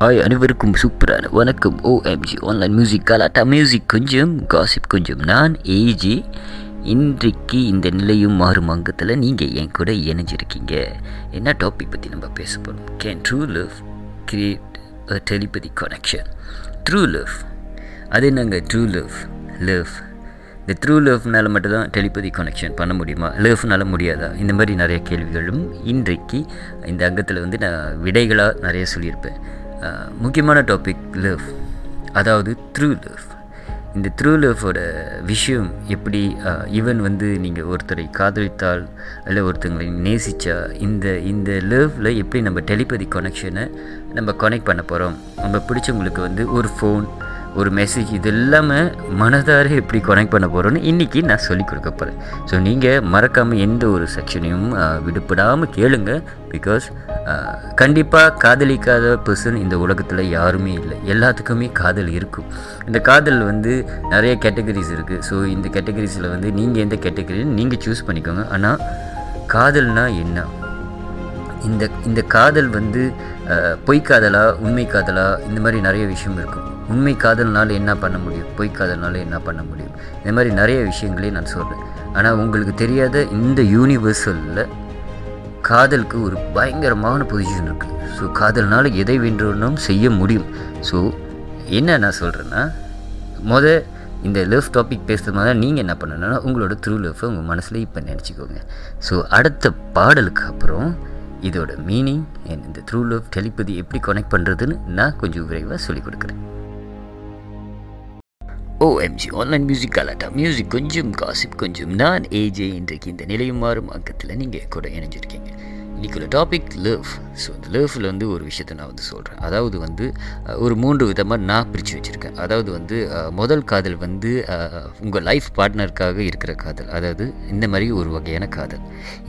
Hi அனைவருக்கும் சூப்பரான வணக்கம் ஓஎம்ஜி ஆன்லைன் மியூசிக் கலாட்டா மியூசிக் கொஞ்சம் காசிப் கொஞ்சம் நான் ஏஜி இன்றைக்கு இந்த நிலையும் மாறும் அங்கத்தில் நீங்கள் என் கூட இணைஞ்சிருக்கீங்க. என்ன டாபிக் பற்றி நம்ம பேச போகிறோம் can true love create a telepathy connection true love அது என்னங்க ட்ரூ லவ் லவ் இந்த த்ரூ லவ்னால் மட்டும்தான் டெலிபதி கனெக்ஷன் பண்ண முடியுமா? லவ்னால் முடியாதா? இந்த மாதிரி நிறைய கேள்விகளும் இன்றைக்கு இந்த அங்கத்தில் வந்து நான் விடைகளாக நிறைய சொல்லியிருப்பேன். முக்கியமான டாபிக் லவ் அதாவது த்ரூ லவ் இந்த த்ரூ லவ்வோட விஷயம் எப்படி ஈவன் வந்து நீங்கள் ஒருத்தரை காதலித்தால் இல்லை ஒருத்தங்களை நேசித்தா இந்த இந்த லவ்வில் எப்படி நம்ம டெலிபதி கனெக்ஷனை நம்ம கனெக்ட் பண்ண போகிறோம் நம்ம பிடிச்சவங்களுக்கு வந்து ஒரு ஃபோன் ஒரு மெசேஜ் இது எல்லாமே மனதார எப்படி கனெக்ட் பண்ண போகிறோன்னு இன்றைக்கி நான் சொல்லிக் கொடுக்க போகிறேன் ஸோ நீங்கள் மறக்காமல் எந்த ஒரு செக்ஷனையும் விடுபடாமல் கேளுங்க. பிகாஸ் கண்டிப்பாக காதலிக்காத பர்சன் இந்த உலகத்தில் யாருமே இல்லை. எல்லாத்துக்குமே காதல் இருக்கும். இந்த காதல் வந்து நிறைய கேட்டகரிஸ் இருக்குது ஸோ இந்த கேட்டகரிஸில் வந்து நீங்கள் எந்த கேட்டகரின்னு நீங்கள் சூஸ் பண்ணிக்கோங்க. ஆனால் காதல்னால் என்ன? இந்த இந்த காதல் வந்து பொய் காதலா உண்மை காதலா இந்த மாதிரி நிறைய விஷயம் இருக்கும். உண்மை காதல்னால என்ன பண்ண முடியும்? பொய் காதல்னால என்ன பண்ண முடியும்? இந்த மாதிரி நிறைய விஷயங்களையும் நான் சொல்கிறேன் ஆனால் உங்களுக்கு தெரியாத இந்த யூனிவர்சலில் காதலுக்கு ஒரு பயங்கரமான பொசிஷன் இருக்குது ஸோ காதல்னால் எதை வேண்டும்னும் செய்ய முடியும். ஸோ என்ன நான் சொல்கிறேன்னா முத இந்த லவ் டாபிக் பேசுகிறது மாதிரி நீங்கள் என்ன பண்ணணும்னா உங்களோட த்ரூ லவ்வை உங்கள் மனசில் இப்போ நினச்சிக்கோங்க. ஸோ அடுத்த பாடலுக்கு அப்புறம் இதோட மீனிங் இந்த த்ரூ லவ் டெலிபதி எப்படி கனெக்ட் பண்ணுறதுன்னு நான் கொஞ்சம் விரைவாக சொல்லிக் கொடுக்குறேன். ஓஎம்ஜி ஆன்லைன் மியூசிக் கலாட்டா மியூசிக் கொஞ்சம் காசிப் கொஞ்சம் நான் ஏஜே இன்றைக்கு இந்த நிலையும் மாறும் அங்கத்தில் நீங்கள் கூட இணைஞ்சிருக்கீங்க. இன்றைக்கி டாபிக் லவ் ஸோ இந்த லவ்வில் வந்து ஒரு விஷயத்தை நான் வந்து சொல்கிறேன் அதாவது வந்து ஒரு மூன்று விதமாக நான் பிரித்து வச்சுருக்கேன். அதாவது வந்து முதல் காதல் வந்து உங்கள் லைஃப் பார்ட்னருக்காக இருக்கிற காதல். அதாவது இந்த மாதிரி ஒரு வகையான காதல்.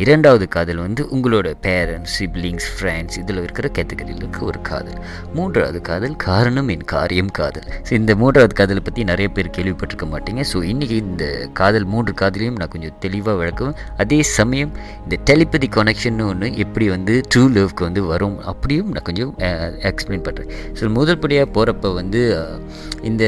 இரண்டாவது காதல் வந்து உங்களோட பேரண்ட்ஸ் சிப்ளிங்ஸ் ஃப்ரெண்ட்ஸ் இதில் இருக்கிற கேட்டகரியில் இருக்க ஒரு காதல். மூன்றாவது காதல் காரணம் என் காரியம் காதல். ஸோ இந்த மூன்றாவது காதலை பற்றி நிறைய பேர் கேள்விப்பட்டிருக்க மாட்டீங்க. ஸோ இன்றைக்கி இந்த காதல் மூன்று காதலையும் நான் கொஞ்சம் தெளிவாக விளக்குவேன். அதே சமயம் இந்த டெலிபதி கனெக்ஷன் ஒன்று எப்படி வந்து ட்ரூ லவ்க்கு வந்து வரும் அப்படியும் நான் கொஞ்சம் எக்ஸ்பிளைன் பண்ணுறேன் ஸோ முதல்படியாக போகிறப்ப வந்து இந்த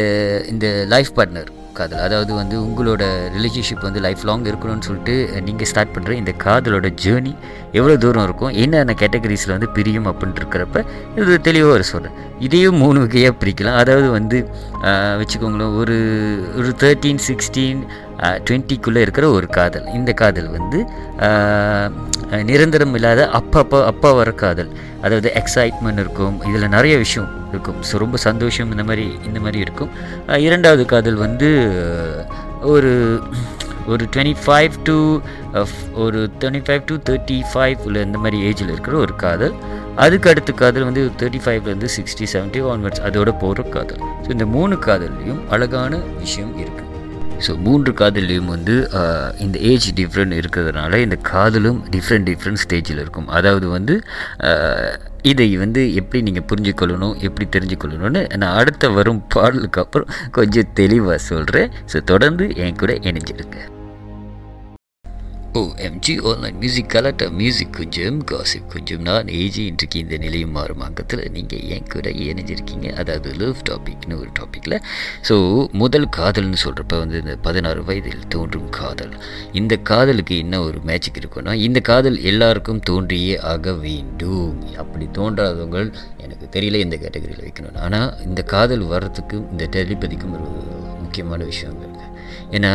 இந்த லைஃப் பார்ட்னர் காதல் அதாவது வந்து உங்களோட ரிலேஷன்ஷிப் வந்து லைஃப் லாங் இருக்கணும்னு சொல்லிட்டு நீங்கள் ஸ்டார்ட் பண்ணுற இந்த காதலோட ஜேர்னி எவ்வளோ தூரம் இருக்கும் என்னென்ன கேட்டகரிஸில் வந்து பிரியும் அப்படின்ட்டு இருக்கிறப்ப இது தெளிவாக ஒரு சொல்கிறேன் இதையும் மூணு வகையாக பிரிக்கலாம். அதாவது வந்து வச்சுக்கோங்களேன் ஒரு ஒரு தேர்ட்டீன் சிக்ஸ்டீன் டுவெண்ட்டிக்குள்ளே இருக்கிற ஒரு காதல். இந்த காதல் வந்து நிரந்தரம் இல்லாத அப்பப்போ அப்போ வர காதல். அதாவது எக்ஸைட்மெண்ட் இருக்கும். இதில் நிறைய விஷயம் இருக்கும். ஸோ ரொம்ப சந்தோஷம் இந்த மாதிரி இந்த மாதிரி இருக்கும். இரண்டாவது காதல் வந்து ஒரு ஒரு டுவெண்ட்டி ஃபைவ் டு ஒரு twenty five to thirty five உள்ள இந்த மாதிரி ஏஜில் இருக்கிற ஒரு காதல். அதுக்கு அடுத்த காதல் வந்து தேர்ட்டி ஃபைவ்லேருந்து சிக்ஸ்டி செவன்ட்டி ஒன்வர்ட்ஸ் அதோட போகிற காதல். ஸோ இந்த மூணு காதல்லையும் அழகான விஷயம் இருக்குது ஸோ மூன்று காதல்லையும் வந்து இந்த ஏஜ் டிஃப்ரெண்ட் இருக்கிறதுனால இந்த காதலும் டிஃப்ரெண்ட் டிஃப்ரெண்ட் ஸ்டேஜில் இருக்கும். அதாவது வந்து இதை வந்து எப்படி நீங்கள் புரிஞ்சுக்கொள்ளணும் எப்படி தெரிஞ்சுக்கொள்ளணும்னு நான் அடுத்த வரும் பாடலுக்கு அப்புறம் கொஞ்சம் தெளிவாக சொல்கிறேன் ஸோ தொடர்ந்து என் கூட இணைஞ்சிருங்க. ஓ எம்ஜி ஆன்லைன் மியூசிக் கலாட்டா மியூசிக் கொஞ்சம் காசிப் கொஞ்சம். நான் ஏஜி இன்றைக்கு இந்த நிலையும் மாறும் அங்கத்தில். நீங்கள் என் கூட இணைஞ்சிருக்கீங்க? அதாவது லவ் டாபிக்னு ஒரு டாப்பிக்கில் ஸோ முதல் காதல்னு சொல்கிறப்ப வந்து இந்த பதினாறு வயதில் தோன்றும் காதல். இந்த காதலுக்கு என்ன ஒரு மேஜிக் இருக்குன்னா இந்த காதல் எல்லாருக்கும் தோன்றியே ஆக வேண்டும். அப்படி தோன்றாதவங்க எனக்கு தெரியல இந்த கேட்டகரியில் வைக்கணும் ஆனால் இந்த காதல் வர்றதுக்கு இந்த டெலிபதிக்கும் ஒரு முக்கியமான விஷயம் இருக்குது ஏன்னா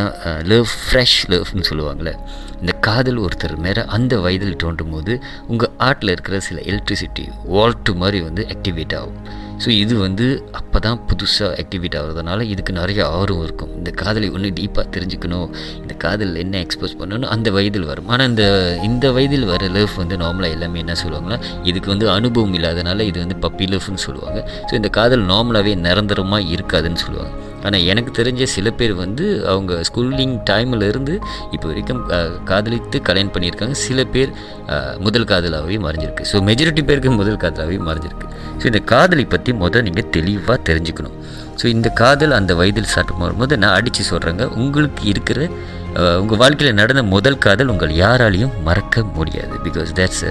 லவ் ஃப்ரெஷ் லவ்னு சொல்லுவாங்கள்ல இந்த காதல் ஒருத்தர் மேலே அந்த வயதில் தோன்றும் போது உங்கள் ஆர்ட்டில் இருக்கிற சில எலக்ட்ரிசிட்டி வால்ட்டு மாதிரி வந்து ஆக்டிவேட் ஆகும். ஸோ இது வந்து அப்போ தான் புதுசாக ஆக்டிவேட் ஆகிறதுனால இதுக்கு நிறைய ஆர்வம் இருக்கும். இந்த காதலை ஒன்று டீப்பாக தெரிஞ்சுக்கணும் இந்த காதல் என்ன எக்ஸ்போஸ் பண்ணணும் அந்த வயதில் வரும். ஆனால் இந்த இந்த வயதில் வர லவ் வந்து நார்மலாக எல்லாமே என்ன சொல்லுவாங்கன்னா இதுக்கு வந்து அனுபவம் இல்லாதனால இது வந்து பப்பி லவ்னு சொல்லுவாங்க. ஸோ இந்த காதல் நார்மலாகவே நிரந்தரமாக இருக்காதுன்னு சொல்லுவாங்க. ஆனால் எனக்கு தெரிஞ்ச சில பேர் வந்து அவங்க ஸ்கூலிங் டைமில் இருந்து இப்போ வரைக்கும் காதலித்து கல்யாணம் பண்ணியிருக்காங்க. சில பேர் முதல் காதலாகவே மறைஞ்சிருக்கு. ஸோ மெஜாரிட்டி பேருக்கு முதல் காதலாகவே மறைஞ்சிருக்கு. ஸோ இந்த காதலை பற்றி முதல் நீங்கள் தெளிவாக தெரிஞ்சுக்கணும். ஸோ இந்த காதல் அந்த வயதில் ஸ்டார்ட் வரும்போது நான் அடித்து சொல்கிறேங்க உங்களுக்கு இருக்கிற உங்கள் வாழ்க்கையில் நடந்த முதல் காதல் உங்கள் யாராலையும் மறக்க முடியாது. Because that's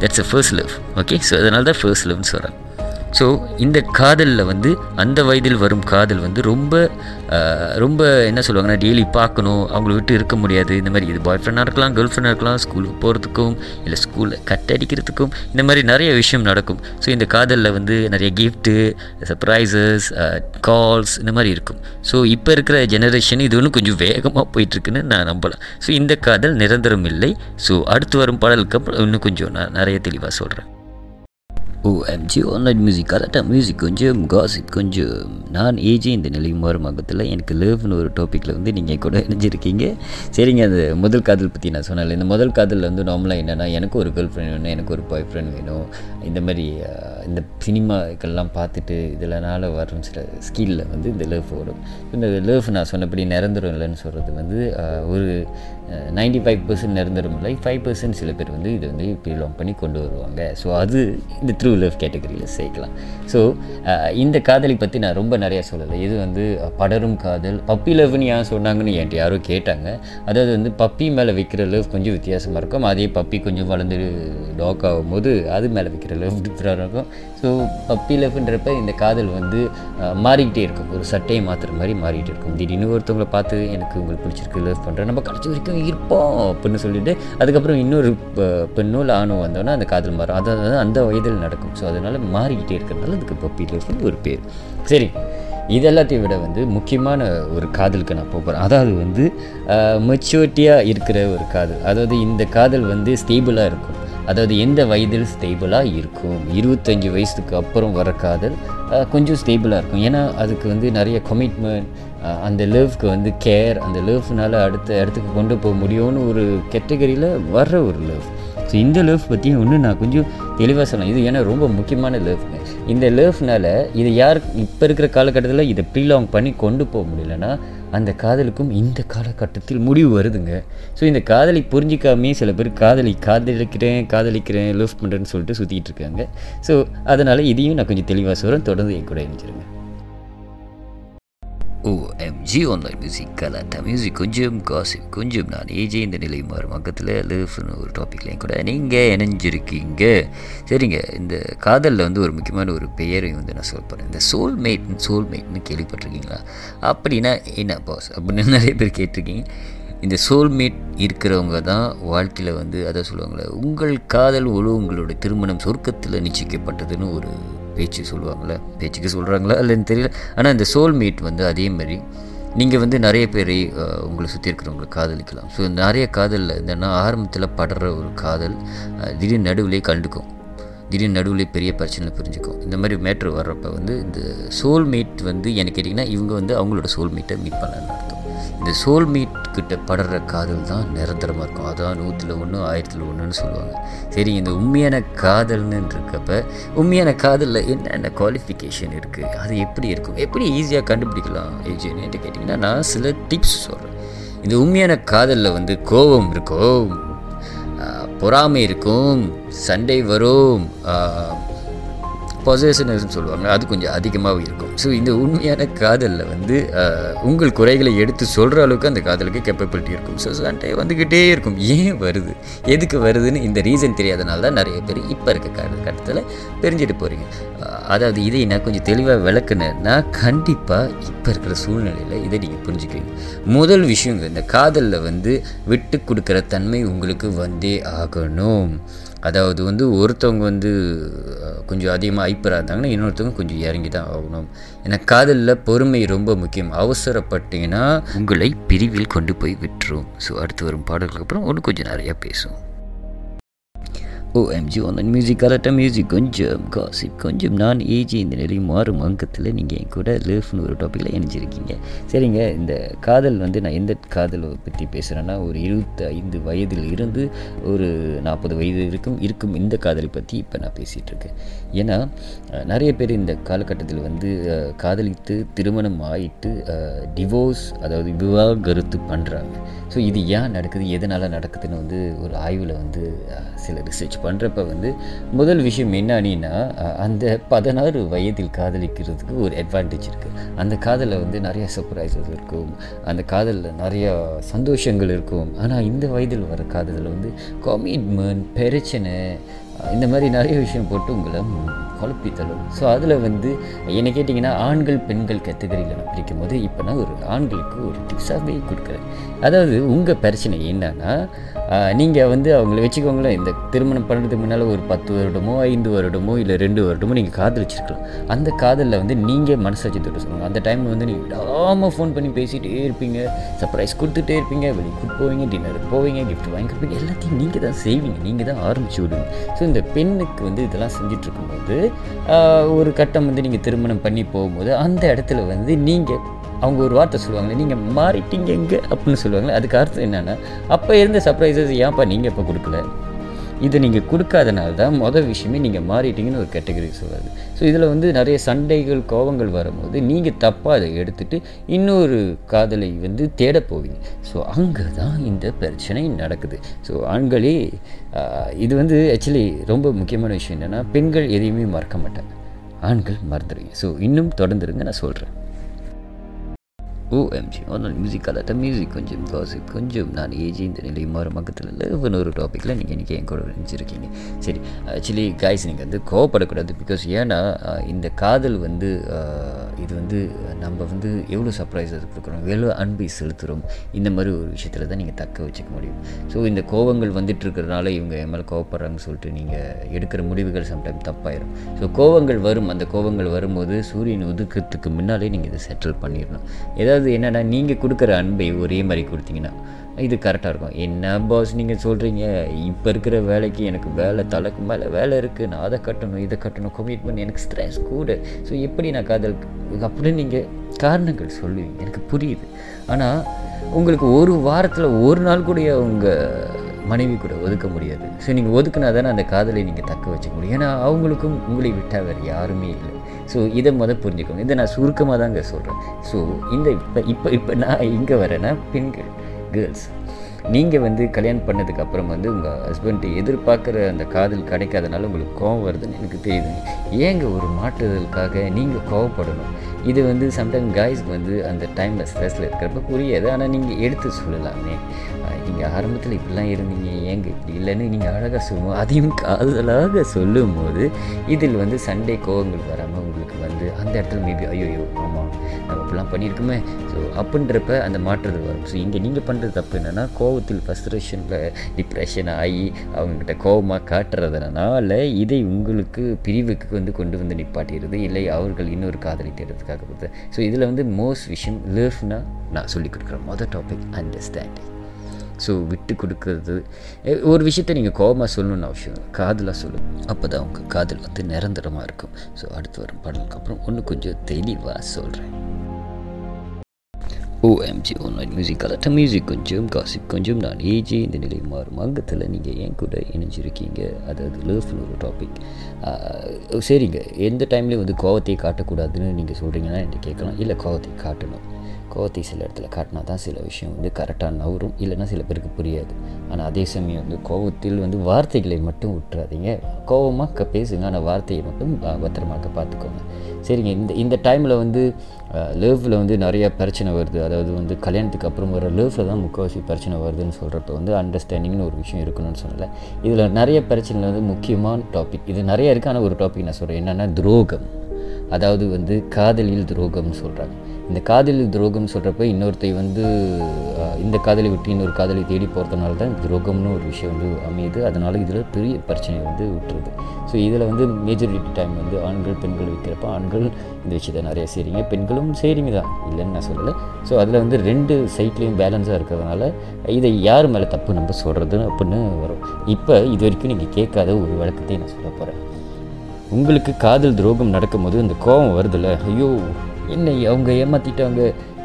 that's a first love okay so அதனால தான் ஃபர்ஸ்ட் லவ்னு சொல்கிறேன் ஸோ இந்த காதலில் வந்து அந்த வயதில் வரும் காதல் வந்து ரொம்ப ரொம்ப என்ன சொல்லுவாங்கன்னா டெய்லி பார்க்கணும் அவங்கள விட்டு இருக்க முடியாது. இந்த மாதிரி இது பாய் ஃப்ரெண்டாக இருக்கலாம் கேர்ள் ஃப்ரெண்டாக இருக்கலாம் ஸ்கூலுக்கு போகிறதுக்கும் இல்லை ஸ்கூலில் கட் அடிக்கிறதுக்கும் இந்த மாதிரி நிறைய விஷயம் நடக்கும். ஸோ இந்த காதலில் வந்து நிறைய கிஃப்ட்டு சர்ப்ரைசஸ் கால்ஸ் இந்த மாதிரி இருக்கும். ஸோ இப்போ இருக்கிற ஜெனரேஷன் இது இன்னும் கொஞ்சம் வேகமாக போயிட்டுருக்குன்னு நான் நம்பலாம் ஸோ இந்த காதல் நிரந்தரம் இல்லை. ஸோ அடுத்து வரும் பாடலுக்கு அப்புறம் இன்னும் கொஞ்சம் நான் நிறைய தெளிவாக சொல்கிறேன் ஓஎம்ஜி ஆன்லைன் மியூசிக் கரெக்டாக மியூசிக் கொஞ்சம் காசிப் கொஞ்சம் நான் ஏஜே இந்த நிலையும் மாறும் எனக்கு லேவ்னு ஒரு டாப்பிக்கில் வந்து நீங்கள் கூட இணைஞ்சிருக்கீங்க சரிங்க அந்த முதல் காதல் பற்றி நான் சொன்னேன் இந்த முதல் காதலில் வந்து நார்மலாக என்னென்னா எனக்கு ஒரு கேர்ள் ஃப்ரெண்ட் வேணும் எனக்கு ஒரு பாய் ஃப்ரெண்ட் வேணும் இந்த மாதிரி இந்த சினிமாக்கள்லாம் பார்த்துட்டு இதனால வரும் சில ஸ்கில்ல வந்து இந்த லவ் வரும் இந்த லவ் நான் சொன்னபடி நிரந்தரம் இல்லைன்னு சொல்கிறது வந்து ஒரு நைன்டி ஃபைவ் பர்சன்ட் நிரந்தரம் இல்லை ஃபைவ் பர்சன்ட் சில பேர் வந்து இதை வந்து ப்ரீலாங் பண்ணி கொண்டு வருவாங்க ஸோ அது இந்த த்ரூ லவ் கேட்டகரியில் சேர்க்கலாம். ஸோ இந்த காதலை பற்றி நான் ரொம்ப நிறையா சொல்லலை. இது வந்து படரும் காதல். பப்பி லவ்னு ஏன் சொன்னாங்கன்னு என்கிட்ட யாரோ கேட்டாங்க. அதாவது வந்து பப்பி மேலே வைக்கிற லவ் கொஞ்சம் வித்தியாசமாக இருக்கும். அதே பப்பி கொஞ்சம் வளர்ந்து டாக் ஆகும்போது அது மேலே வைக்கிற லவ் டிஃப்ரெண்டாக இருக்கும். ஸோ பப்பி லவ்ன்றப்ப இந்த காதல் வந்து மாறிக்கிட்டே இருக்கும். ஒரு சட்டையை மாற்றுற மாதிரி மாறிக்கிட்டே இருக்கும். திடீர்னு ஒருத்தவங்களை பார்த்து எனக்கு உங்களுக்கு பிடிச்சிருக்கு லவ் பண்ணுறேன் நம்ம கடைசி வரைக்கும் இருப்போம் அப்படின்னு சொல்லிட்டு அதுக்கப்புறம் இன்னொரு பெண்ணோ இல்லை ஆணோ வந்தோன்னா அந்த காதல் மாறும். அதாவது அந்த வயதில் நடக்கும் ஸோ அதனால் மாறிக்கிட்டே இருக்கிறதுனால அதுக்கு பப்பி லவ்னு ஒரு பேர். சரி இது எல்லாத்தையும் விட வந்து முக்கியமான ஒரு காதலுக்கு நான் போகிறேன் அதாவது வந்து மெச்சூரிட்டியாக இருக்கிற ஒரு காதல். அதாவது இந்த காதல் வந்து ஸ்டேபிளாக இருக்கும். அதாவது எந்த வயதில் ஸ்டேபிளாக இருக்கும்? இருபத்தஞ்சி வயசுக்கு அப்புறம் வர காதல் கொஞ்சம் ஸ்டேபிளாக இருக்கும். ஏன்னா அதுக்கு வந்து நிறைய கமிட்மெண்ட் அந்த லவ்க்கு வந்து கேர் அந்த லவ்னால அடுத்த இடத்துக்கு கொண்டு போக முடியும்னு ஒரு கேட்டகரியில் வர்ற ஒரு லவ் ஸோ இந்த லவ் பற்றி ஒன்று நான் கொஞ்சம் தெளிவாக சொல்லலாம் இது ஏன்னா ரொம்ப முக்கியமான லவ்ங்க இந்த லேஃப்னால் இது யார் இப்போ இருக்கிற காலகட்டத்தில் இதை ப்ரீலாங் பண்ணி கொண்டு போக முடியலன்னா அந்த காதலுக்கும் இந்த காலகட்டத்தில் முடிவு வருதுங்க. ஸோ இந்த காதலை புரிஞ்சிக்காமே சில பேர் காதலி காதலிக்கிறேன் காதலிக்கிறேன் லவ் பண்ணுறேன்னு சொல்லிட்டு சுற்றிட்டு இருக்காங்க. ஸோ அதனால் இதையும் நான் கொஞ்சம் தெளிவாக சொல்கிறேன் தொடர்ந்து என் கூட இணைச்சிருங்க ஓஎம்ஜி ஆன்லைன் மியூசிக் கலாட்டா மியூசிக் கொஞ்சம் காசிப் கொஞ்சம் நான் ஏஜே இந்த நிலை மாறும் பக்கத்தில். லேஃப்னு ஒரு டாப்பிக்லையும் கூட நீங்கள் இணைஞ்சிருக்கீங்க. சரிங்க இந்த காதலில் வந்து ஒரு முக்கியமான ஒரு பெயரையும் வந்து நான் சொல்ல போகிறேன் இந்த சோல்மேட் சோல்மேட்னு கேள்விப்பட்டிருக்கீங்களா? அப்படின்னா என்ன பாஸ் அப்படின்னு நிறைய பேர் கேட்டிருக்கீங்க. இந்த சோல்மேட் இருக்கிறவங்க தான் வாழ்க்கையில் வந்து அதை சொல்லுவாங்களே உங்கள் காதல் ஒழு உங்களுடைய திருமணம் சொர்க்கத்தில் நிச்சயிக்கப்பட்டதுன்னு ஒரு பேச்சு சொல்லுவாங்களே? பேச்சுக்கு சொல்கிறாங்களா இல்லைன்னு தெரியல. ஆனால் இந்த சோல்மேட் வந்து அதே மாதிரி நீங்கள் வந்து நிறைய பேரை உங்களை சுற்றி இருக்கிறவங்களை காதலிக்கலாம். ஸோ நிறைய காதலில் என்னென்னா ஆரம்பத்தில் படுற ஒரு காதல் திடீர் நடுவிலே கண்டுக்கும். திடீர் நடுவில் பெரிய பிரச்சனை புரிஞ்சுக்கும். இந்த மாதிரி மேட்ரு வர்றப்ப வந்து இந்த சோல்மேட் வந்து எனக்கு கேட்டிங்கன்னா இவங்க வந்து அவங்களோட சோல்மேட்டை மீட் பண்ணலான்னு இந்த சோல்மேட் கிட்ட படுற காதல் தான் நிரந்தரமாக இருக்கும். அதான் நூற்றில் ஒன்று ஆயிரத்தில் ஒன்றுன்னு சொல்லுவாங்க. சரி இந்த உண்மையான காதல்னு இருக்கப்ப உண்மையான காதலில் என்னென்ன குவாலிஃபிகேஷன் இருக்குது அது எப்படி இருக்கும்? எப்படி ஈஸியாக கண்டுபிடிக்கலாம்? ஏஜென்ட்டு கேட்டிங்கன்னா நான் சில டிப்ஸ் சொல்கிறேன் இந்த உண்மையான காதலில் வந்து கோபம் இருக்கும். பொறாமை இருக்கும். சண்டை வரும். பொசேஷனர்னு சொல்லுவாங்க. அது கொஞ்சம் அதிகமாக இருக்கும். ஸோ இந்த உண்மையான காதலில் வந்து உங்கள் குறைகளை எடுத்து சொல்கிற அளவுக்கு அந்த காதலுக்கு கெப்பபிலிட்டி இருக்கும். ஸோ சண்டை வந்துக்கிட்டே இருக்கும். ஏன் வருது? எதுக்கு வருதுன்னு இந்த ரீசன் தெரியாதனால தான் நிறைய பேர் இப்போ இருக்க கால கட்டத்தில் தெரிஞ்சுட்டு போகிறீங்க அதாவது இதை நான் கொஞ்சம் தெளிவாக விளக்குனேன்னா கண்டிப்பாக இப்போ இருக்கிற சூழ்நிலையில் இதை நீங்கள் புரிஞ்சுக்கிறீங்க. முதல் விஷயங்கள் இந்த காதலில் வந்து விட்டு கொடுக்குற தன்மை உங்களுக்கு வந்தே ஆகணும். அதாவது வந்து ஒருத்தவங்க வந்து கொஞ்சம் அதிகமாக ஐப்பராக இருந்தாங்கன்னா இன்னொருத்தவங்க கொஞ்சம் இறங்கி தான் ஆகணும். ஏன்னா காதலில் பொறுமை ரொம்ப முக்கியம். அவசரப்பட்டீங்கன்னா உங்களை பிரிவில் கொண்டு போய் விட்டுரும். ஸோ அடுத்து வரும் பாடல்களுக்கு அப்புறம் ஒன்று கொஞ்சம் நிறையா பேசும் ஓஎம்ஜி ஆன்லைன் மியூசிக் கரெக்டாக மியூசிக் கொஞ்சம் காசிப் கொஞ்சம். நான் ஏஜி இந்த நிலை மாறும் அங்கத்தில் நீங்கள் என் கூட லேஃப்னு ஒரு டாப்பிக்கில் இணைஞ்சிருக்கீங்க. சரிங்க இந்த காதல் வந்து நான் எந்த காதலை பற்றி பேசுகிறேன்னா ஒரு இருபத்தி ஐந்து வயதில் இருந்து ஒரு நாற்பது வயது இருக்கும் இருக்கும் இந்த காதலை பற்றி இப்போ நான் பேசிகிட்ருக்கேன் ஏன்னா நிறைய பேர் இந்த காலகட்டத்தில் வந்து காதலித்து திருமணம் ஆயிட்டு டிவோர்ஸ் அதாவது விவாகரத்து பண்ணுறாங்க ஸோ இது ஏன் நடக்குது எதனால் நடக்குதுன்னு வந்து ஒரு ஆய்வில் வந்து சில ரிசர்ச் பண்ணுறப்ப வந்து முதல் விஷயம் என்ன அஹ், அந்த பதினாறு வயதில் காதலிக்கிறதுக்கு ஒரு அட்வான்டேஜ் இருக்குது அந்த காதலில் வந்து நிறைய சர்ப்ரைசஸ் இருக்கும். அந்த காதலில் நிறைய சந்தோஷங்கள் இருக்கும். ஆனால் இந்த வயதில் வர காதலில் வந்து கமிட்மெண்ட் பிரச்சனை இந்த மாதிரி நிறைய விஷயம் போட்டு உங்களை குழப்பி தள்ளும் ஸோ அதில் வந்து என்னை கேட்டிங்கன்னா ஆண்கள் பெண்கள் கேட்டகரியில் நான் பிரிக்கும் போது இப்போ நான் ஒரு ஆண்களுக்கு ஒரு டிப்ஸாகவே கொடுக்குறேன். அதாவது உங்கள் பிரச்சனை என்னன்னா நீங்கள் வந்து அவங்கள வச்சுக்கோங்களேன் இந்த திருமணம் பண்ணுறதுக்கு முன்னால் ஒரு பத்து வருடமோ ஐந்து வருடமோ இல்லை ரெண்டு வருடமோ நீங்கள் காதலிச்சிருக்கலாம். அந்த காதலில் வந்து நீங்கள் மனசாட்சி தொட்டு சொல்லணும். அந்த டைமில் வந்து நீங்கள் விடாமல் ஃபோன் பண்ணி பேசிகிட்டே இருப்பீங்க. சர்ப்ரைஸ் கொடுத்துட்டே இருப்பீங்க. வெளியே கூட்டு போவீங்க டின்னருக்கு போவீங்க கிஃப்ட் வாங்கி கொடுப்பீங்க. எல்லாத்தையும் நீங்கள் தான் செய்வீங்க. நீங்கள் தான் ஆரம்பிச்சு விடுவீங்க. ஸோ இந்த பெண்ணுக்கு வந்து இதெல்லாம் செஞ்சுட்டு இருக்கும்போது ஆஹ், ஒரு கட்டம் வந்து நீங்கள் திருமணம் பண்ணி போகும்போது அந்த இடத்துல வந்து நீங்கள் அவங்க ஒரு வார்த்தை சொல்லுவாங்களே நீங்கள் மாறிட்டீங்க எங்கே அப்படின்னு சொல்லுவாங்களே அதுக்கு அர்த்தம் என்னென்னா அப்போ இருந்த சர்ப்ரைசஸ் ஏன்ப்பா நீங்கள் இப்போ கொடுக்கல? இதை நீங்கள் கொடுக்காதனால தான் மொதல் விஷயமே நீங்கள் மாறிட்டீங்கன்னு ஒரு கேட்டகரி சொல்லுது. ஸோ இதில் வந்து நிறைய சண்டைகள் கோபங்கள் வரும்போது நீங்கள் தப்பாக அதை எடுத்துகிட்டு இன்னொரு காதலை வந்து தேட போவீங்க. ஸோ அங்கே தான் இந்த பிரச்சனை நடக்குது. ஸோ ஆண்களே இது வந்து ஆக்சுவலி ரொம்ப முக்கியமான விஷயம் என்னென்னா பெண்கள் எதையுமே மறக்க மாட்டாங்க. ஆண்கள் மறந்துடுங்க ஸோ இன்னும் தொடர்ந்துருங்க நான் சொல்கிறேன் ஓஎம்ஜி ஆனால் மியூசிக் அல்லாட்ட மியூசிக் கொஞ்சம் காசிப் கொஞ்சம் நான் ஏஜி இந்த நிலை மாறும் மக்கத்தில் இல்லை ஒரு டாப்பிக்கில் நீங்கள் இன்றைக்கி என் கூட நினச்சிருக்கீங்க சரி ஆக்சுவலி காய்ஸ் நீங்கள் வந்து கோவப்படக்கூடாது பிகாஸ் ஏன்னா இந்த காதல் வந்து இது வந்து நம்ம வந்து எவ்வளோ சர்ப்ரைஸ் கொடுக்குறோம்? எவ்வளோ அன்பை செலுத்துகிறோம் இந்த மாதிரி ஒரு விஷயத்தில் தான் நீங்கள் தக்க வச்சுக்க முடியும். ஸோ இந்த கோவங்கள் வந்துட்டு இருக்கிறதுனால இவங்க என் மேலே கோவப்படுறாங்கன்னு சொல்லிட்டு நீங்கள் எடுக்கிற முடிவுகள் சம்டைம் தப்பாயிரும். ஸோ கோவங்கள் வரும். அந்த கோவங்கள் வரும்போது சூரியன் ஒதுக்கிறதுக்கு முன்னாலே நீங்கள் இதை செட்டில் பண்ணிடணும். ஏதாவது என்னென்னா நீங்கள் கொடுக்குற அன்பை ஒரே மாதிரி கொடுத்தீங்கன்னா இது கரெக்டாக இருக்கும். என்ன பாஸ் நீங்கள் சொல்கிறீங்க இப்போ இருக்கிற வேலைக்கு எனக்கு வேலை தலைக்கு மேலே வேலை இருக்குது நான் அதை கட்டணும் இதை கட்டணும் கமிட்மெண்ட் எனக்கு ஸ்ட்ரெஸ் கூட. ஸோ எப்படி நான் காதல் அப்படின்னு நீங்கள் காரணங்கள் சொல்லுவீங்க. எனக்கு புரியுது. ஆனால் உங்களுக்கு ஒரு வாரத்தில் ஒரு நாள் கூட உங்கள் மனைவி கூட ஒதுக்க முடியாது. ஸோ நீங்கள் ஒதுக்குனா தானே அந்த காதலை நீங்கள் தக்க வச்சுக்க முடியும். ஏன்னா அவங்களுக்கும் உங்களை விட்டால் வேறு யாருமே இல்லை. ஸோ இதை முதல் புரிஞ்சுக்கோங்க. இதை நான் சுருக்கமாக தாங்க சொல்கிறேன் ஸோ இந்த இப்போ இப்போ இப்போ நான் இங்கே வரேன்னா பெண்கள் கேர்ள்ஸ் நீங்கள் வந்து கல்யாணம் பண்ணதுக்கு அப்புறம் வந்து உங்கள் ஹஸ்பண்ட் எதிர்பார்க்குற அந்த காதல் கிடைக்காதனால உங்களுக்கு கோவம் வருதுன்னு எனக்கு தெரியுது. ஏங்க ஒரு மாற்றுதலுக்காக நீங்கள் கோவப்படணும்? இது வந்து சம்டைம் காய்ஸ்க்கு வந்து அந்த டைமில் ஸ்ட்ரெஸ்ஸில் இருக்கிறப்ப புரியாது. ஆனால் நீங்கள் எடுத்து சொல்லலாமே. நீங்கள் ஆரம்பத்தில் இப்படிலாம் இருந்தீங்க. ஏங்க இப்படி இல்லைன்னு நீங்கள் அழகாக சொல்லுவோம் அதையும் காதலாக சொல்லும்போது இதில் வந்து சண்டை கோவங்கள் வராமல் உங்களுக்கு வந்து அந்த இடத்துல மேபி ஐயோ நம்ம இப்படிலாம் பண்ணியிருக்குமே. ஸோ அப்படின்றப்ப அந்த மாற்றுதல் வரும். ஸோ இங்கே நீங்கள் பண்ணுறது தப்பு என்னென்னா கோவத்தில் ஃபஸ்ட்ரேஷனில் டிப்ரெஷன் ஆகி அவங்கக்கிட்ட கோவமாக காட்டுறதுனால இதை உங்களுக்கு பிரிவுக்கு வந்து கொண்டு வந்து நிப்பாட்டிடுது. இல்லை அவர்கள் இன்னொரு காதலை தேடுறதுக்காக ஸோ இதில் வந்து மோஸ்ட் விஷயம் லேஃப்னா நான் சொல்லிக் கொடுக்குறேன் மொதல் டாபிக் அண்டர்ஸ்டாண்டிங் ஸோ விட்டு கொடுக்கறது. ஒரு விஷயத்தை நீங்கள் கோபமாக சொல்லணும்னு அவசியம் காதில் காதலாக சொல்லணும் அப்போ தான் உங்கள் காதல் வந்து நிரந்தரமாக இருக்கும். ஸோ அடுத்து வரும் பாடலுக்கு அப்புறம் ஒன்று கொஞ்சம் தெளிவாக சொல்கிறேன் ஓஎம்ஜி ஆன்லைன் மியூசிக் அலட்ட மியூசிக் கொஞ்சம் காசிப் கொஞ்சம். நான் ஏஜி இந்த நிலை மாறும். அங்கத்தில் நீங்கள் என் கூட இணைஞ்சிருக்கீங்க? அதாவது லவ்னு ஒரு டாபிக் சரிங்க. எந்த டைம்லேயும் வந்து கோவத்தை காட்டக்கூடாதுன்னு நீங்கள் சொல்கிறீங்கன்னா என்கிட்ட கேட்கலாம்? இல்லை கோவத்தை காட்டணும். கோவத்தை சில இடத்துல காட்டினா தான் சில விஷயம் வந்து கரெக்டாக நவரும். இல்லைன்னா சில பேருக்கு புரியாது. ஆனால் அதே சமயம் வந்து கோவத்தில் வந்து வார்த்தைகளை மட்டும் விட்டுறாதீங்க கோவமாக பேசுங்க. ஆனால் வார்த்தையை மட்டும் பத்திரமாக பார்த்துக்கோங்க. சரிங்க. இந்த இந்த டைமில் வந்து லேவில் வந்து நிறைய பிரச்சனை வருது. அதாவது வந்து கல்யாணத்துக்கு அப்புறம் வர லேவில் தான் முக்கால்வாசி பிரச்சனை வருதுன்னு சொல்கிறப்ப வந்து அண்டர்ஸ்டாண்டிங்னு ஒரு விஷயம் இருக்கணும்னு சொல்லலை. இதில் நிறைய பிரச்சனை வந்து முக்கியமான டாபிக் இது நிறைய இருக்குது ஆனால் ஒரு டாபிக் நான் சொல்கிறேன் என்னென்னா துரோகம். அதாவது வந்து காதலில் துரோகம்னு சொல்கிறாங்க இந்த காதல் துரோகம் சொல்கிறப்ப இன்னொருத்தை வந்து இந்த காதலை விட்டு இன்னொரு காதலை தேடி போகிறதுனால தான் துரோகம்னு ஒரு விஷயம் வந்து அமையுது. அதனால் இதில் பெரிய பிரச்சனை வந்து விட்டுருது. ஸோ இதில் வந்து மேஜாரிட்டி டைம் வந்து ஆண்கள் பெண்கள் வைக்கிறப்ப ஆண்கள் இந்த விஷயத்தை நிறைய செய்கிறீங்க பெண்களும் செய்கிறீங்க தான். இல்லைன்னு நான் சொல்லலை. ஸோ அதில் வந்து ரெண்டு சைட்லேயும் பேலன்ஸாக இருக்கிறதுனால இதை யார் மேலே தப்பு நம்ம சொல்கிறது அப்படின்னு வரும். இப்போ இது வரைக்கும் நீங்கள் கேட்காத ஒரு விளக்கத்தை நான் சொல்ல போகிறேன் உங்களுக்கு காதல் துரோகம் நடக்கும்போது அந்த கோபம் வருதுல்ல? ஐயோ என்னை அவங்க ஏமாற்றிட்டாங்க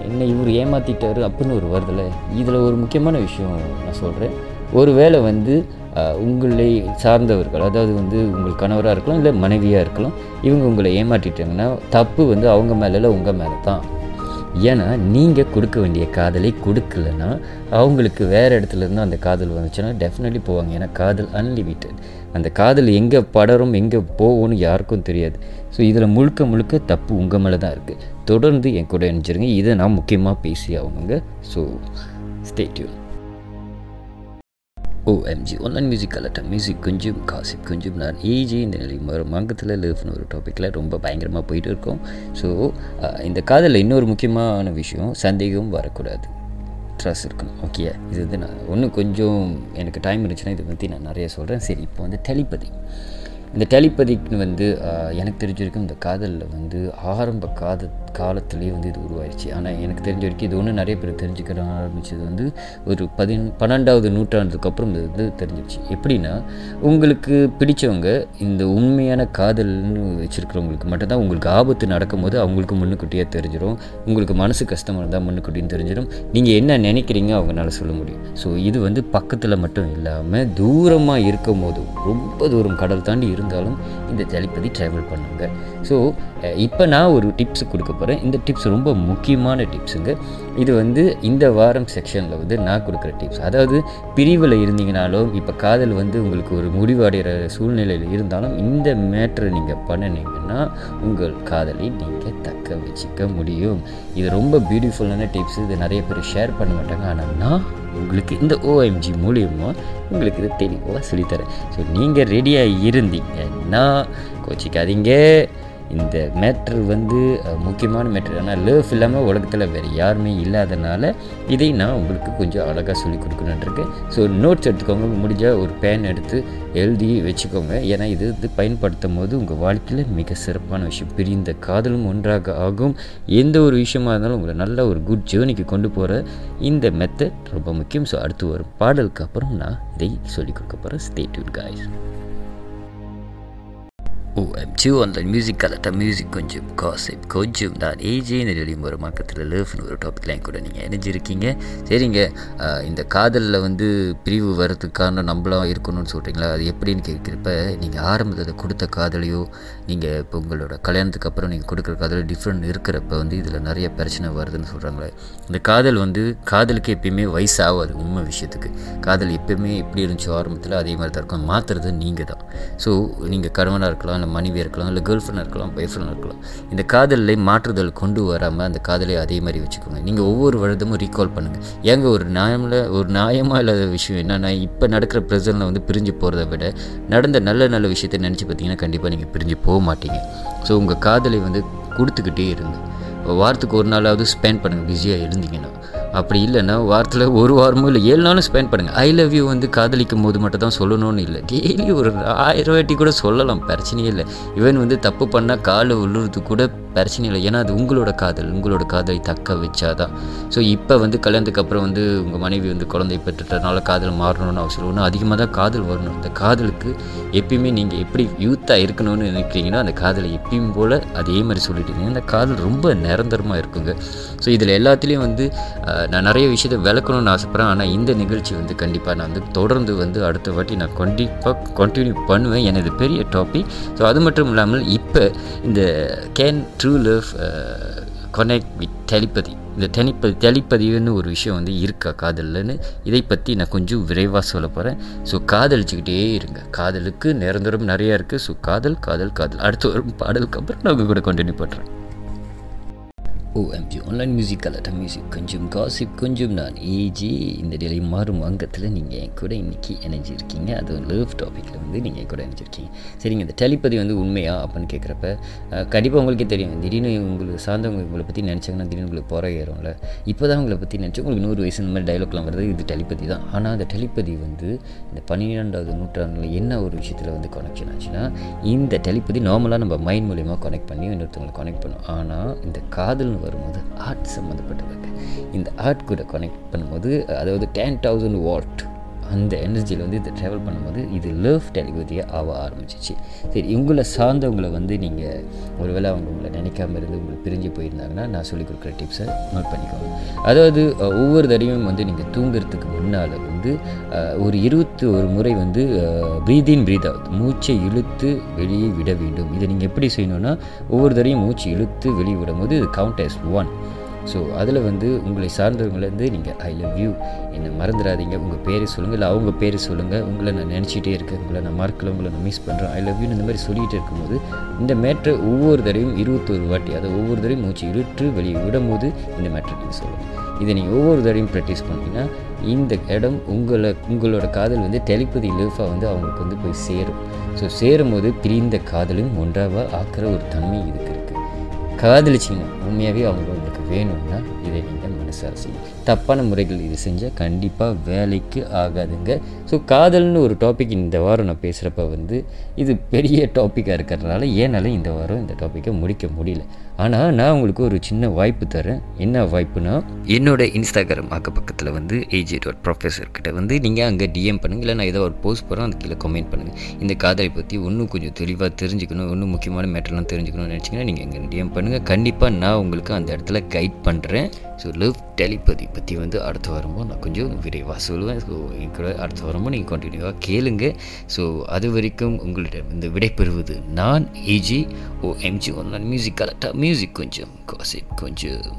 என்னை இவர் ஏமாற்றிட்டாரு அப்படின்னு ஒரு வருதில்ல இதில் ஒரு முக்கியமான விஷயம் நான் சொல்கிறேன் ஒரு வேளை வந்து உங்களை சார்ந்தவர்கள் அதாவது வந்து உங்கள் கணவராக இருக்கலாம் இல்லை மனைவியாக இருக்கலாம் இவங்க உங்களை ஏமாற்றிட்டாங்கன்னா தப்பு வந்து அவங்க மேலே இல்லை உங்கள் மேலே தான் ஏன்னா நீங்கள் கொடுக்க வேண்டிய காதலை கொடுக்கலன்னா அவங்களுக்கு வேறு இடத்துலருந்து அந்த காதல் வந்துச்சுன்னா டெஃபினெட்லி போவாங்க. ஏன்னா காதல் அன்லிமிட்டட் அந்த காதல் எங்கே படரும் எங்கே போகும்னு யாருக்கும் தெரியாது. ஸோ இதில் முழுக்க முழுக்க தப்பு உங்கள் மேலே தான் இருக்குது தொடர்ந்து என் கூட இணைஞ்சிருங்க. இதை நான் முக்கியமாக பேசி ஆகணுங்க. So stay tuned OMG online music கலட்டம் music கொஞ்சம் காசிப் கொஞ்சம். நான் ஏஜி இந்த நிலை ஒரு மங்கத்தில் லிவ்னு ஒரு டாப்பிக்கில் ரொம்ப பயங்கரமாக போயிட்டு இருக்கோம். ஸோ இந்த காதலில் இன்னொரு முக்கியமான விஷயம் சந்தேகம் வரக்கூடாது. ட்ரெஸ் இருக்கணும். ஓகே இது வந்து நான் ஒன்று கொஞ்சம் எனக்கு டைம் இருந்துச்சுன்னா இதை பற்றி நான் நிறைய சொல்கிறேன் சரி இப்போ வந்து டெலிபதி இந்த டெலிபதிக்கு வந்து எனக்கு தெரிஞ்ச வரைக்கும் இந்த காதலில் வந்து ஆரம்ப காத காலத்துலேயே வந்து இது உருவாயிருச்சு. ஆனால் எனக்கு தெரிஞ்ச வரைக்கும் இது ஒன்று நிறைய பேர் தெரிஞ்சுக்கிற ஆரம்பித்தது வந்து ஒரு பதின் பன்னெண்டாவது நூற்றாண்டுக்கு அப்புறம் இது வந்து தெரிஞ்சிருச்சு. எப்படின்னா உங்களுக்கு பிடிச்சவங்க இந்த உண்மையான காதல்னு வச்சுருக்கிறவங்களுக்கு மட்டும்தான் உங்களுக்கு ஆபத்து நடக்கும்போது அவங்களுக்கு முன்னுக்குட்டியாக தெரிஞ்சிடும் உங்களுக்கு மனசு கஷ்டமாக இருந்தால் முன்னுக்குட்டின்னு தெரிஞ்சிடும் நீங்கள் என்ன நினைக்கிறீங்க அவங்களால சொல்ல முடியும். ஸோ இது வந்து பக்கத்தில் மட்டும் இல்லாமல் தூரமாக இருக்கும் போதும் ரொம்ப தூரம் கடல் தாண்டி இருந்தாலும் இந்த ஜலிப்பதி ட்ராவல் பண்ணுங்க. ஸோ இப்போ நான் ஒரு டிப்ஸ் கொடுக்க போகிறேன் இந்த டிப்ஸ் ரொம்ப முக்கியமான டிப்ஸுங்க இது வந்து இந்த வாரம் செக்ஷனில் வந்து நான் கொடுக்குற டிப்ஸ் அதாவது பிரிவில் இருந்தீங்கனாலும் இப்போ காதல் வந்து உங்களுக்கு ஒரு முடிவடைகிற சூழ்நிலையில் இருந்தாலும் இந்த மேட்ரை நீங்கள் பண்ணினீங்கன்னா உங்கள் காதலை நீங்கள் தக்க வச்சுக்க முடியும். இது ரொம்ப பியூட்டிஃபுல்லான டிப்ஸ் இது நிறைய பேர் ஷேர் பண்ண மாட்டாங்க. ஆனால் நான் உங்களுக்கு இந்த ஓஎம்ஜி மூலியமாக உங்களுக்கு இது தெளிவாக சொல்லித்தரேன். ஸோ நீங்கள் ரெடியாக இருந்தீங்கன்னா கோச்சிக்காதீங்க. இந்த மேட்ரு வந்து முக்கியமான மேட்ரு ஆனால் லேஃப் இல்லாமல் உலகத்தில் வேறு யாருமே இல்லாதனால இதை நான் உங்களுக்கு கொஞ்சம் அழகாக சொல்லி கொடுக்கணுன்றிருக்கேன் ஸோ நோட்ஸ் எடுத்துக்கோங்க. முடிஞ்சால் ஒரு பேன் எடுத்து எழுதி வச்சுக்கோங்க. ஏன்னா இது இது பயன்படுத்தும் போது உங்கள் வாழ்க்கையில் மிக சிறப்பான விஷயம். பிரிந்த காதலும் ஒன்றாக ஆகும். எந்த ஒரு விஷயமா இருந்தாலும் உங்களை நல்ல ஒரு குட் ஜேர்னிக்கு கொண்டு போகிற இந்த மெத்தட் ரொம்ப முக்கியம். ஸோ அடுத்து வரும் பாடலுக்கு அப்புறம் நான் இதை சொல்லிக் கொடுக்க போகிறேன் stay tuned guys OMG online music கலட்ட மியூசிக் கொஞ்சம் காசிப் கொஞ்சம் தான் ஏஜே இந்த ஒரு மக்கத்தில் லேஃப்னு ஒரு டாப்பிக்லாம் கூட நீங்கள் இணைஞ்சிருக்கீங்க. சரிங்க இந்த காதலில் வந்து பிரிவு வர்றதுக்கான நம்மளாம் இருக்கணும்னு சொல்கிறீங்களா அது எப்படின்னு கேட்குறப்ப நீங்கள் ஆரம்பத்தில் கொடுத்த காதலையோ நீங்கள் இப்போ உங்களோட கல்யாணத்துக்கு அப்புறம் நீங்கள் கொடுக்குற காதலோ டிஃப்ரெண்ட் இருக்கிறப்ப வந்து இதில் நிறைய பிரச்சனை வருதுன்னு சொல்கிறாங்களே இந்த காதல் வந்து காதலுக்கு எப்பயுமே வயசாகாது உண்மை விஷயத்துக்கு. காதல் எப்பயுமே எப்படி இருந்துச்சோ ஆரம்பத்தில் அதே மாதிரி தான் இருக்கும். மாற்றுறது நீங்கள் தான் ஸோ நீங்கள் கணவனாக இருக்கலாம் இல்லை மனைவியாக இருக்கலாம் இல்லை கேர்ள் ஃப்ரெண்ட் இருக்கலாம் பாய் ஃப்ரெண்ட் இருக்கலாம். இந்த காதலில் மாற்றுதல் கொண்டு வராமல் அந்த காதலை அதே மாதிரி வச்சுக்கோங்க. நீங்கள் ஒவ்வொரு வருடமும் ரீகால் பண்ணுங்கள் ஏங்க ஒரு நியாயமில் ஒரு நியாயமாக இல்லாத விஷயம் என்னென்னா இப்போ நடக்கிற ப்ரெசனில் வந்து பிரிஞ்சு போகிறத விட நடந்த நல்ல நல்ல விஷயத்தை நினச்சி பார்த்தீங்கன்னா கண்டிப்பாக நீங்கள் பிரிஞ்சு போக மாட்டீங்க. ஸோ உங்கள் காதலை வந்து கொடுத்துக்கிட்டே இருங்க. வாரத்துக்கு ஒரு நாளாவது ஸ்பெண்ட் பண்ணுங்கள் பிஸியாக இருந்தீங்கன்னா. அப்படி இல்லைன்னா வாரத்தில் ஒரு வாரமும் இல்லை ஏழு நாளும் ஸ்பெண்ட் பண்ணுங்கள் ஐ லவ் யூ வந்து காதலிக்கும் போது மட்டும் தான் சொல்லணும்னு இல்லை. டெய்லி ஒரு ஆயிரம் வாட்டி கூட சொல்லலாம் பிரச்சனையே இல்லை. ஈவன் வந்து தப்பு பண்ணால் காலை விழுறது கூட பிரச்சனை இல்லை. ஏன்னா அது உங்களோட காதல் உங்களோட காதலை தக்க வச்சாதான். ஸோ இப்போ வந்து கல்யாணத்துக்கு அப்புறம் வந்து உங்கள் மனைவி வந்து குழந்தை பெற்றுட்டனால காதல் மாறணும்னு அவசியம் ஒன்று அதிகமாக தான் காதல் வரணும். அந்த காதலுக்கு எப்பயுமே நீங்கள் எப்படி யூத்தாக இருக்கணும்னு நினைக்கிறீங்கன்னா அந்த காதலை எப்பயும் போல் அதே மாதிரி சொல்லிட்டீங்க. அந்த காதல் ரொம்ப நிரந்தரமாக இருக்குங்க. ஸோ இதில் எல்லாத்துலேயும் வந்து நான் நிறைய விஷயத்தை விளக்கணும்னு ஆசைப்பட்றேன். ஆனால் இந்த நிகழ்ச்சி வந்து கண்டிப்பாக நான் வந்து தொடர்ந்து வந்து அடுத்த வாட்டி நான் கண்டிப்பாக கண்டினியூ பண்ணுவேன். எனது பெரிய டாபிக் ஸோ அது மட்டும் இல்லாமல் இப்போ இந்த can true love connect with telepathy இந்த டெலிப்பதி டெலிப்பதிவுன்னு ஒரு விஷயம் வந்து இருக்கா காதல்லன்னு? இதை பற்றி நான் கொஞ்சம் விரைவாக சொல்ல போகிறேன் ஸோ காதலிச்சுக்கிட்டே இருங்க. காதலுக்கு நிரந்தரம் நிறையா இருக்குது ஸோ காதல் காதல் காதல். அடுத்து வரும் பாடலுக்கு அப்புறம் நான் உங்கள் கூட கண்டினியூ பண்ணுறேன் ஓஎம்ஜி ஆன்லைன் மியூசிக் கலட்ட மியூசிக் கொஞ்சம் காசிப் கொஞ்சம் நான் ஏஜி இந்த டெய்லி மாறும் அங்கத்தில் நீங்கள் என் கூட இன்றைக்கி இணைஞ்சிருக்கீங்க அது லவ் டாப்பிக்கில் வந்து நீங்கள் என் கூட இணைஞ்சிருக்கீங்க சரிங்க இந்த டெலிபதி வந்து உண்மையா அப்படின்னு கேட்குறப்ப கண்டிப்பாக உங்களுக்கே தெரியும். திடீர்னு உங்களுக்கு சார்ந்தவங்க உங்களை பற்றி நினச்சாங்கன்னா திடீர்னு உங்களுக்கு புற ஏறும்ல. இப்போ தான் உங்களை பற்றி நினச்சி உங்களுக்கு நூறு வயசு இந்த மாதிரி டைலாக்லாம் வருது இது டெலிபதி தான். ஆனால் அந்த டெலிபதி வந்து இந்த பன்னிரெண்டாவது நூற்றாண்டில் என்ன ஒரு விஷயத்தில் வந்து கனெக்ஷன் ஆச்சுன்னா இந்த டெலிபதி நார்மலாக நம்ம மைண்ட் மூலிமா கனெக்ட் பண்ணி இன்னொருத்தவங்களை கனெக்ட் பண்ணும். ஆனால் இந்த காதல்னு வரும்போது ஆர்ட் சம்மந்தப்பட்டதுங்க இந்த ஆர்ட் கூட கனெக்ட் பண்ணும்போது அதாவது டென் தௌசண்ட் வாட் அந்த எனர்ஜியில் வந்து இதை ட்ராவல் பண்ணும்போது இது லவ் டெலிபதியாக ஆக ஆரம்பிச்சிச்சு. சரி உங்களை சார்ந்தவங்களை வந்து நீங்கள் ஒருவேளை அவங்க உங்களை நினைக்காம இருந்து உங்களுக்கு பிரிஞ்சு போயிருந்தாங்கன்னா நான் சொல்லிக் கொடுக்குற டிப்ஸை நோட் பண்ணிக்கோங்க. அதாவது ஒவ்வொரு தடவையும் வந்து நீங்கள் தூங்குறதுக்கு முன்னால் வந்து ஒரு இருபத்தி ஒரு முறை வந்து ப்ரீத் இன் ப்ரீத் அவுட் மூச்சை இழுத்து வெளியே விட வேண்டும். இதை நீங்கள் எப்படி செய்யணும்னா ஒவ்வொரு தடவையும் மூச்சு இழுத்து வெளியே விடும்போது இது கவுண்ட் as ஒன் ஸோ அதில் வந்து உங்களை சார்ந்தவங்கலேருந்து நீங்கள் ஐ லவ் யூ என்னை மறந்துடாதீங்க. உங்கள் பேரை சொல்லுங்கள் இல்லை அவங்க பேரை சொல்லுங்கள் உங்களை நான் நினச்சிட்டே இருக்கேன். உங்களை நான் மார்க்கில் உங்களை நான் மிஸ் பண்ணுறேன் ஐ லவ் யூன்னு இந்த மாதிரி சொல்லிகிட்டு இருக்கும்போது இந்த மேட்ரை ஒவ்வொரு தடவையும் இருபத்தொரு வாட்டி அதை ஒவ்வொரு தடவையும் மூச்சு இருட்டு வெளியே விடும்போது இந்த மேட்ரை நீங்கள் சொல்லணும் இதை நீங்கள் ஒவ்வொரு தடவையும் ப்ராக்டிஸ் பண்ணிங்கன்னா இந்த இடம் உங்களை உங்களோட காதல் வந்து டெலிபதி லூஃபாக வந்து அவங்களுக்கு வந்து போய் சேரும். ஸோ சேரும்போது பிரிந்த காதலும் ஒன்றாக ஆக்கிற ஒரு தன்மை இருக்குது காதலிச்சிங்கன்னா உண்மையாகவே அவங்க உங்களுக்கு வேணும்னா இதை நீங்கள் மனசார செய்யும் தப்பான முறைகள் இது செஞ்சால் கண்டிப்பாக வேலைக்கு ஆகாதுங்க. ஸோ காதல்னு ஒரு டாபிக் இந்த வாரம் நான் பேசுகிறப்ப வந்து இது பெரிய டாப்பிக்காக இருக்கிறதுனால ஏனால இந்த வாரம் இந்த டாப்பிக்கை முடிக்க முடியல. ஆனால் நான் உங்களுக்கு ஒரு சின்ன வாய்ப்பு தரேன். என்ன வாய்ப்புனா என்னோட இன்ஸ்டாகிராம் அக்க பக்கத்தில் வந்து ஏஜி டாட் ப்ரொஃபஸர் கிட்ட வந்து நீங்கள் அங்கே டிஎம் பண்ணுங்கள் இல்லை நான் ஏதோ ஒரு போஸ்ட் போகிறேன் அது கீழே கமெண்ட் பண்ணுங்கள் இந்த காதலை பற்றி இன்னும் கொஞ்சம் தெளிவாக தெரிஞ்சுக்கணும் இன்னும் முக்கியமான மேட்டர்லாம் தெரிஞ்சுக்கணும்னு நினச்சிங்கன்னா நீங்கள் அங்கே டிஎம் பண்ணுங்கள் கண்டிப்பாக நான் உங்களுக்கு அந்த இடத்துல கைட் பண்ணுறேன் ஸோ லவ் டெலிபதி பற்றி வந்து அடுத்த வாரமும் நான் கொஞ்சம் விரைவாக சொல்லுவேன். ஸோ என் கூட அடுத்த வாரமும் நீங்கள் கண்டினியூவாக கேளுங்க. ஸோ அது வரைக்கும் உங்களிடம் இந்த விடைபெறுவது நான் ஏஜி ஓ எம்ஜி ஒன்லைன் மியூசிக் கரெக்டாக மியூசிக் கொஞ்சம் காசிப் கொஞ்சம்.